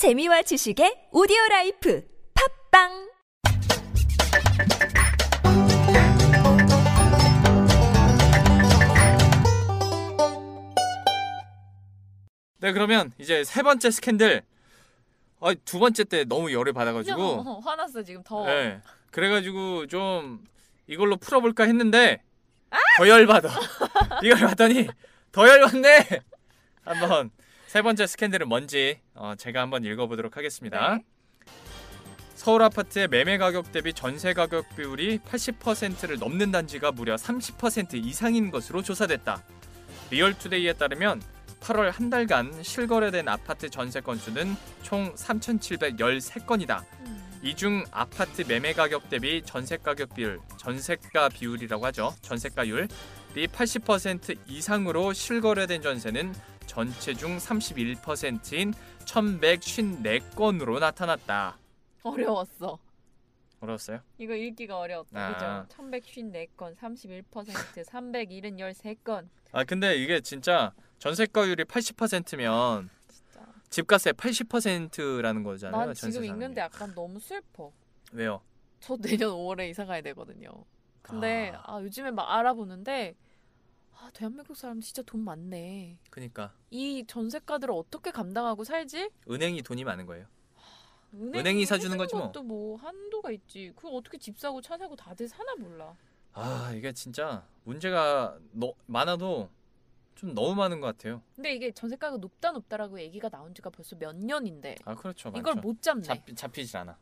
재미와 지식의 오디오 life 팟빵! 네 그러면 이제 세 번째 스캔들. 아, 두 번째 때 너무 열을 받아가지고. 어, 화났어 지금 더워. 네 그래가지고 좀 이걸로 풀어볼까 했는데 더 열받아. 이걸 봤더니 더 열받네! 한번 세 번째 스캔들은 뭔지 어, 제가 한번 읽어보도록 하겠습니다 네. 서울 아파트의 매매 가격 대비 전세 가격 비율이 80%를 넘는 단지가 무려 30% 이상인 것으로 조사됐다. 리얼투데이에 따르면 8월 한 달간 실거래된 아파트 전세 건수는 총 3,713건이다. 음. 이중 아파트 매매 가격 대비 전세 가격 비율, 전세가 비율이라고 하죠. 전세가율이 80% 이상으로 실거래된 전세는 전체 중 31%인 1,154건으로 나타났다. 어려웠어. 어려웠어요? 이거 읽기가 어려웠다. 아. 그죠? 1154건, 31%, 373건. 아 근데 이게 진짜 전세가율이 80%면 진짜. 집값의 80%라는 거잖아요. 난 지금 읽는데 약간 너무 슬퍼. 왜요? 저 내년 5월에 이사 가야 되거든요. 근데 아. 아, 요즘에 막 알아보는데 아, 대한민국 사람 진짜 돈 많네. 그니까 이 전세가들을 어떻게 감당하고 살지? 은행이 돈이 많은 거예요. 은행이, 은행이 사주는 해주는 거지 뭐. 것도 뭐 한도가 있지. 그걸 어떻게 집 사고 차 사고 다들 사나 몰라. 아 이게 진짜 문제가 너, 많아도 좀 너무 많은 것 같아요. 근데 이게 전세가가 높다 높다라고 얘기가 나온 지가 벌써 몇 년인데 아 그렇죠. 이걸 많죠. 못 잡네. 잡, 잡히질 않아.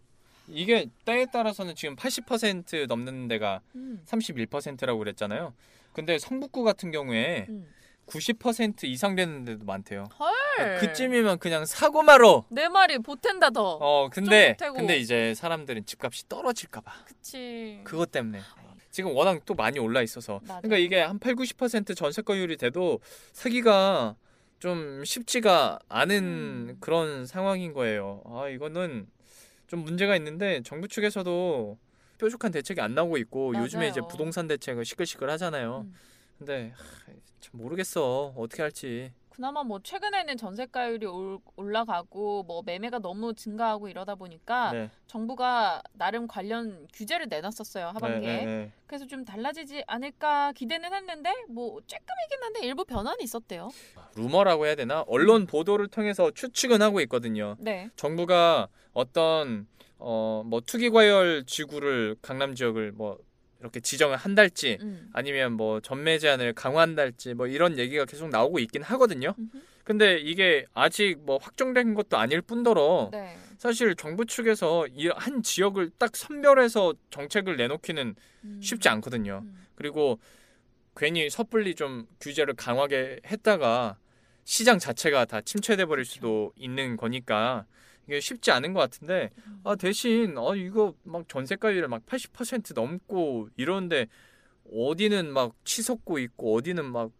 이게 때에 따라서는 지금 80% 넘는 데가 음, 31%라고 그랬잖아요. 근데 성북구 같은 경우에 음. 90% 이상 되는 데도 많대요. 헐. 그쯤이면 그냥 사고 말어. 내 말이 보탠다 더. 어 근데. 근데 이제 사람들은 집값이 떨어질까 봐 그치. 그것 때문에 지금 워낙 또 많이 올라 있어서 맞아. 그러니까 이게 한 8, 90% 전세가율이 돼도 사기가 좀 쉽지가 않은 음. 그런 상황인 거예요. 아 이거는 좀 문제가 있는데 정부 측에서도 뾰족한 대책이 안 나오고 있고 요즘에 이제 맞아요. 부동산 대책을 시끌시끌 하잖아요. 음. 근데 하, 참 모르겠어 어떻게 할지. 그나마 뭐 최근에는 전세가율이 올, 올라가고 뭐 매매가 너무 증가하고 이러다 보니까 네. 정부가 나름 관련 규제를 내놨었어요 하반기에. 네, 네, 네. 그래서 좀 달라지지 않을까 기대는 했는데 뭐 조금이긴 한데 일부 변화는 있었대요. 루머라고 해야 되나? 언론 보도를 통해서 추측은 하고 있거든요. 네. 정부가 어떤 어 뭐 투기 과열 지구를 강남 지역을 뭐 이렇게 지정을 한달지 음. 아니면 뭐 전매 제한을 강화한달지 뭐 이런 얘기가 계속 나오고 있긴 하거든요. 음흠. 근데 이게 아직 뭐 확정된 것도 아닐 뿐더러 네. 사실 정부 측에서 이 한 지역을 딱 선별해서 정책을 내놓기는 음. 쉽지 않거든요. 음. 그리고 괜히 섣불리 좀 규제를 강하게 했다가 시장 자체가 다 침체돼 버릴 그렇죠. 수도 있는 거니까 이게 쉽지 않은 것 같은데 음. 아 대신 아 이거 막 전세 가율이 막80% 넘고 이러는데 어디는 막 치솟고 있고 어디는 막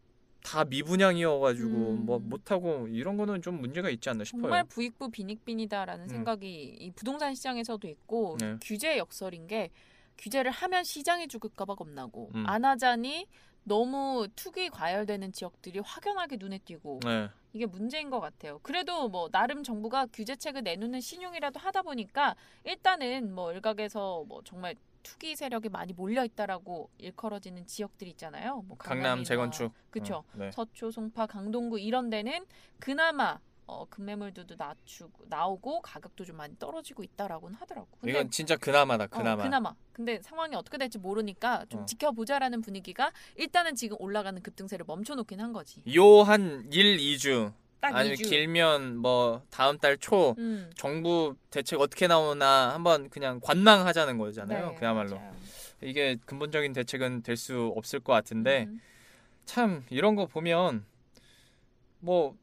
다 미분양이어가지고 음. 뭐 못하고 이런 거는 좀 문제가 있지 않나 싶어요. 정말 부익부 빈익빈이다라는 음. 생각이 이 부동산 시장에서도 있고 네. 규제 역설인 게 규제를 하면 시장이 죽을까봐 겁나고 음. 안 하자니 너무 투기 과열되는 지역들이 확연하게 눈에 띄고 네. 이게 문제인 것 같아요. 그래도 뭐 나름 정부가 규제책을 내놓는 신용이라도 하다 보니까 일단은 뭐 일각에서 뭐 정말 투기 세력이 많이 몰려 있다라고 일컬어지는 지역들 있잖아요. 뭐 강남 재건축. 그쵸. 어, 네. 서초, 송파, 강동구 이런 데는 그나마 어, 급매물들도 낮추고 나오고 가격도 좀 많이 떨어지고 있다라고는 하더라고. 근데 이건 진짜 그나마다 어, 그나마. 그나마. 근데 상황이 어떻게 될지 모르니까 좀 어. 지켜보자라는 분위기가 일단은 지금 올라가는 급등세를 멈춰놓긴 한 거지. 요 한 1, 2주 딱 아니면 2주. 길면 뭐 다음 달초 음. 정부 대책 어떻게 나오나 한번 그냥 관망하자는 거잖아요. 네, 그야말로 맞아요. 이게 근본적인 대책은 될 수 없을 것 같은데 음. 참 이런 거 보면 뭐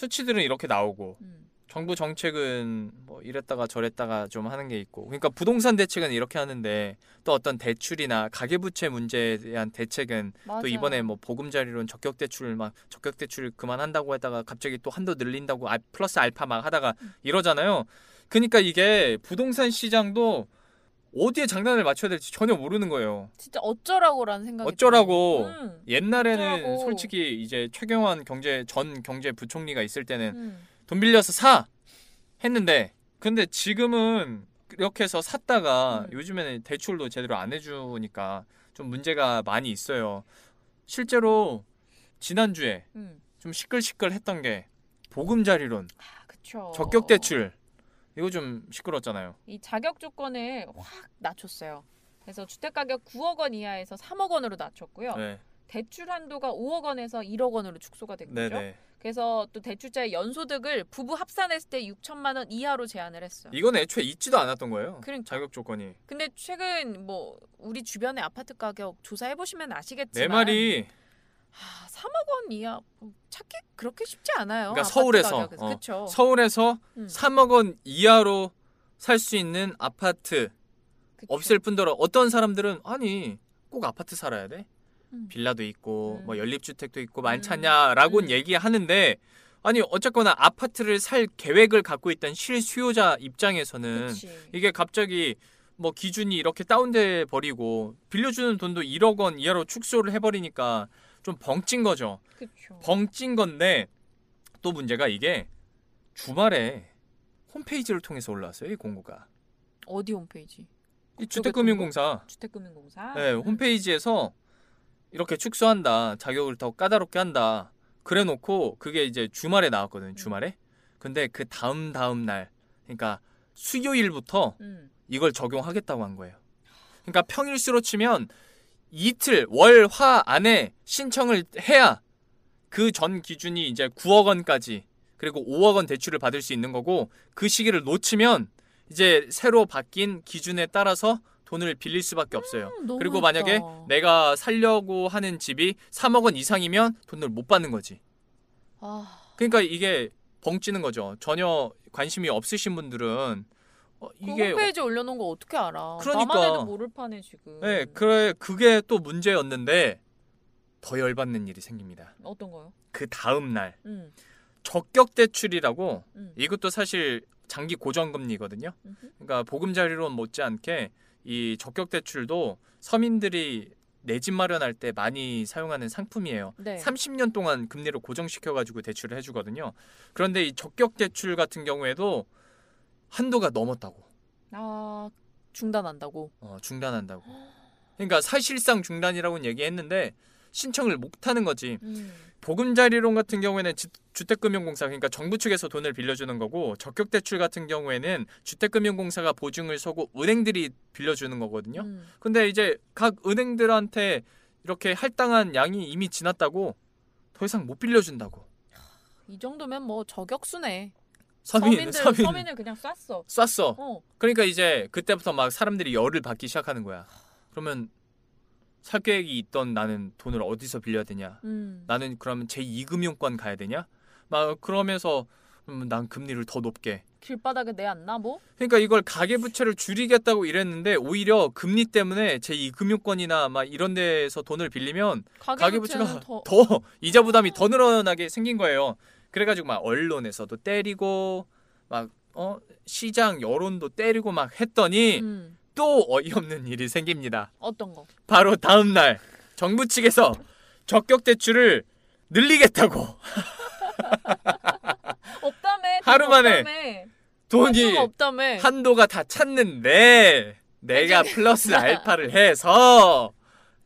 수치들은 이렇게 나오고 음. 정부 정책은 뭐 이랬다가 저랬다가 좀 하는 게 있고 그러니까 부동산 대책은 이렇게 하는데 또 어떤 대출이나 가계부채 문제에 대한 대책은 또 맞아요. 이번에 뭐 보금자리론 적격 대출 막 적격 대출 그만한다고 했다가 갑자기 또 한도 늘린다고 알- 플러스 알파 막 하다가 음. 이러잖아요. 그러니까 이게 부동산 시장도 어디에 장단을 맞춰야 될지 전혀 모르는 거예요. 진짜 어쩌라고라는 생각이 어쩌라고. 음. 옛날에는 어쩌라고. 솔직히 이제 최경환 경제 전 경제 부총리가 있을 때는 음. 돈 빌려서 사 했는데 근데 지금은 이렇게 해서 샀다가 음. 요즘에는 대출도 제대로 안 해주니까 좀 문제가 많이 있어요. 실제로 지난주에 음. 좀 시끌시끌했던 게 보금자리론, 아. 적격 대출 이거 좀 시끄러웠잖아요. 이 자격 조건을 확 낮췄어요. 그래서 주택 가격 9억 원 이하에서 3억 원으로 낮췄고요. 네, 대출 한도가 5억 원에서 1억 원으로 축소가 된 네, 거죠. 네. 그래서 또 대출자의 연소득을 부부 합산했을 때 6천만 원 이하로 제한을 했어요. 이건 애초에 있지도 않았던 거예요. 그러니까. 자격 조건이. 근데 최근 뭐 우리 주변의 아파트 가격 조사해 보시면 아시겠지만 내 말이 아, 3억 원 이하 뭐 찾기 그렇게 쉽지 않아요. 그러니까 서울에서. 어. 서울에서 음. 3억 원 이하로 살 수 있는 아파트 그쵸. 없을 뿐더러 어떤 사람들은 아니 꼭 아파트 살아야 돼? 음. 빌라도 있고 음. 뭐 연립주택도 있고 많잖냐라고 음. 얘기하는데 아니 어쨌거나 아파트를 살 계획을 갖고 있던 실수요자 입장에서는 그치. 이게 갑자기 뭐 기준이 이렇게 다운돼 버리고 빌려주는 돈도 1억 원 이하로 축소를 해버리니까 좀 벙찐 거죠. 그쵸. 벙찐 건데 또 문제가 이게 주말에 홈페이지를 통해서 올라왔어요 이 공고가. 어디 홈페이지? 이 주택금융공사 주택금융공사. 네, 홈페이지에서 이렇게 축소한다. 자격을 더 까다롭게 한다. 그래 놓고 그게 이제 주말에 나왔거든. 주말에. 근데 그 다음 다음 날 그러니까 수요일부터 음. 이걸 적용하겠다고 한 거예요. 그러니까 평일 수로 치면 이틀 월 화 안에 신청을 해야 그 전 기준이 이제 9억 원까지 그리고 5억 원 대출을 받을 수 있는 거고 그 시기를 놓치면 이제 새로 바뀐 기준에 따라서 돈을 빌릴 수밖에 없어요. 음, 그리고. 만약에 내가 살려고 하는 집이 3억 원 이상이면 돈을 못 받는 거지. 아, 그러니까 이게 벙찌는 거죠. 전혀 관심이 없으신 분들은 어, 그 이게 홈페이지에 올려놓은 거 어떻게 알아? 그러니까. 나만 해도 모를 판에 지금. 네, 그래 그게 또 문제였는데 더 열받는 일이 생깁니다. 어떤 거요? 그 다음 날 음. 적격 대출이라고 음. 이것도 사실 장기 고정금리거든요. 음흠. 그러니까 보금자리론 못지않게 이 적격 대출도 서민들이 내 집 마련할 때 많이 사용하는 상품이에요. 네. 30년 동안 금리를 고정시켜 가지고 대출을 해 주거든요. 그런데 이 적격 대출 같은 경우에도 한도가 넘었다고 아 중단한다고. 어, 중단한다고. 그러니까 사실상 중단이라고는 얘기했는데 신청을 못하는 거지. 음. 보금자리론 같은 경우에는 지- 주택금융공사 그러니까 정부 측에서 돈을 빌려주는 거고 적격대출 같은 경우에는 주택금융공사가 보증을 서고 은행들이 빌려주는 거거든요. 음. 근데 이제 각 은행들한테 이렇게 할당한 양이 이미 지났다고 더 이상 못 빌려준다고. 이 정도면 뭐 저격수네. 서민 서민 서민을 그냥 쐈어. 쐈어. 어. 그러니까 이제 그때부터 막 사람들이 열을 받기 시작하는 거야. 그러면 살 계획이 있던 나는 돈을 어디서 빌려야 되냐? 음. 나는 그러면 제2금융권 가야 되냐? 막 그러면서 음, 난 금리를 더 높게. 길바닥에 내안나 뭐? 그러니까 이걸 가계 부채를 줄이겠다고 이랬는데 오히려 금리 때문에 제2 금융권이나 막 이런 데서 돈을 빌리면 가계, 부채가 더 더 이자 부담이 더 늘어나게 생긴 거예요. 그래가지고 막 언론에서도 때리고 막 어, 시장 여론도 때리고 막 했더니 음. 또 어이없는 일이 생깁니다. 어떤 거? 바로 다음 날 정부 측에서 적격 대출을 늘리겠다고 없다며. 하루 돈 만에 없다며. 돈이 없다며. 한도가 다 찼는데 내가 플러스 알파를 해서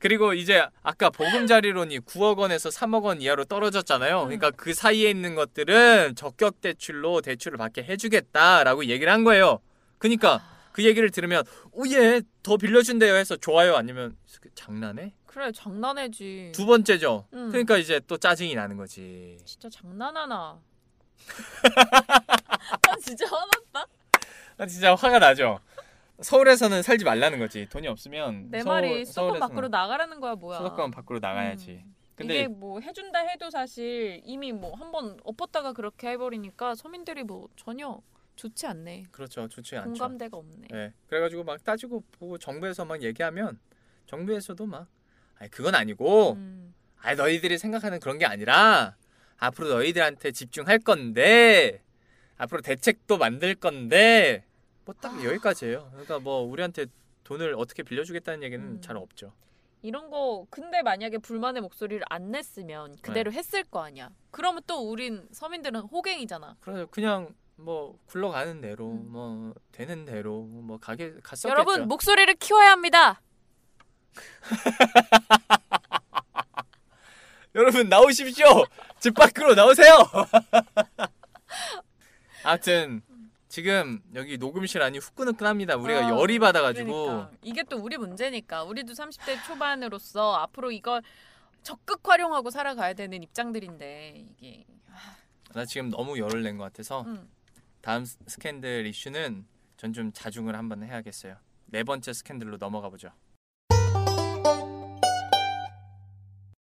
그리고 이제 아까 보금자리론이 9억 원에서 3억 원 이하로 떨어졌잖아요. 그러니까 그 사이에 있는 것들은 적격 대출로 대출을 받게 해주겠다라고 얘기를 한 거예요. 그러니까 그 얘기를 들으면 오예 더 빌려준대요 해서 좋아요 아니면 장난해? 그래 장난해지. 두 번째죠. 음. 그러니까 이제 또 짜증이 나는 거지. 진짜 장난하나. 아 진짜 화났다. 아, 진짜 화가 나죠. 서울에서는 살지 말라는 거지. 돈이 없으면 내 서울- 말이 수도권 밖으로 나가라는 거야 뭐야. 수도권 밖으로 나가야지. 음. 근데 이게 뭐 해준다 해도 사실 이미 뭐 한번 엎었다가 그렇게 해버리니까 서민들이 뭐 전혀 좋지 않네. 그렇죠. 좋지 않죠. 공감대가 없네. 네. 그래가지고 막 따지고 보고 정부에서 막 얘기하면 정부에서도 막 아니 그건 아니고 음. 아니 너희들이 생각하는 그런 게 아니라 앞으로 너희들한테 집중할 건데 앞으로 대책도 만들 건데 뭐딱 아. 여기까지예요. 그러니까 뭐 우리한테 돈을 어떻게 빌려주겠다는 얘기는 음. 잘 없죠. 이런 거 근데 만약에 불만의 목소리를 안 냈으면 그대로 네. 했을 거 아니야. 그러면 또 우린 서민들은 호갱이잖아. 그래서 그냥 뭐 굴러가는 대로 음. 뭐 되는 대로 뭐 가게 갔었겠죠. 여러분 목소리를 키워야 합니다. 여러분 나오십시오. 집 밖으로 나오세요. 아무튼 지금 여기 녹음실 안이 후끈후끈합니다. 우리가 어, 열이 받아가지고 그러니까. 이게 또 우리 문제니까 우리도 30대 초반으로서 앞으로 이걸 적극 활용하고 살아가야 되는 입장들인데 이게 나 지금 너무 열을 낸 것 같아서 음. 다음 스- 스캔들 이슈는 전 좀 자중을 한번 해야겠어요. 네 번째 스캔들로 넘어가 보죠.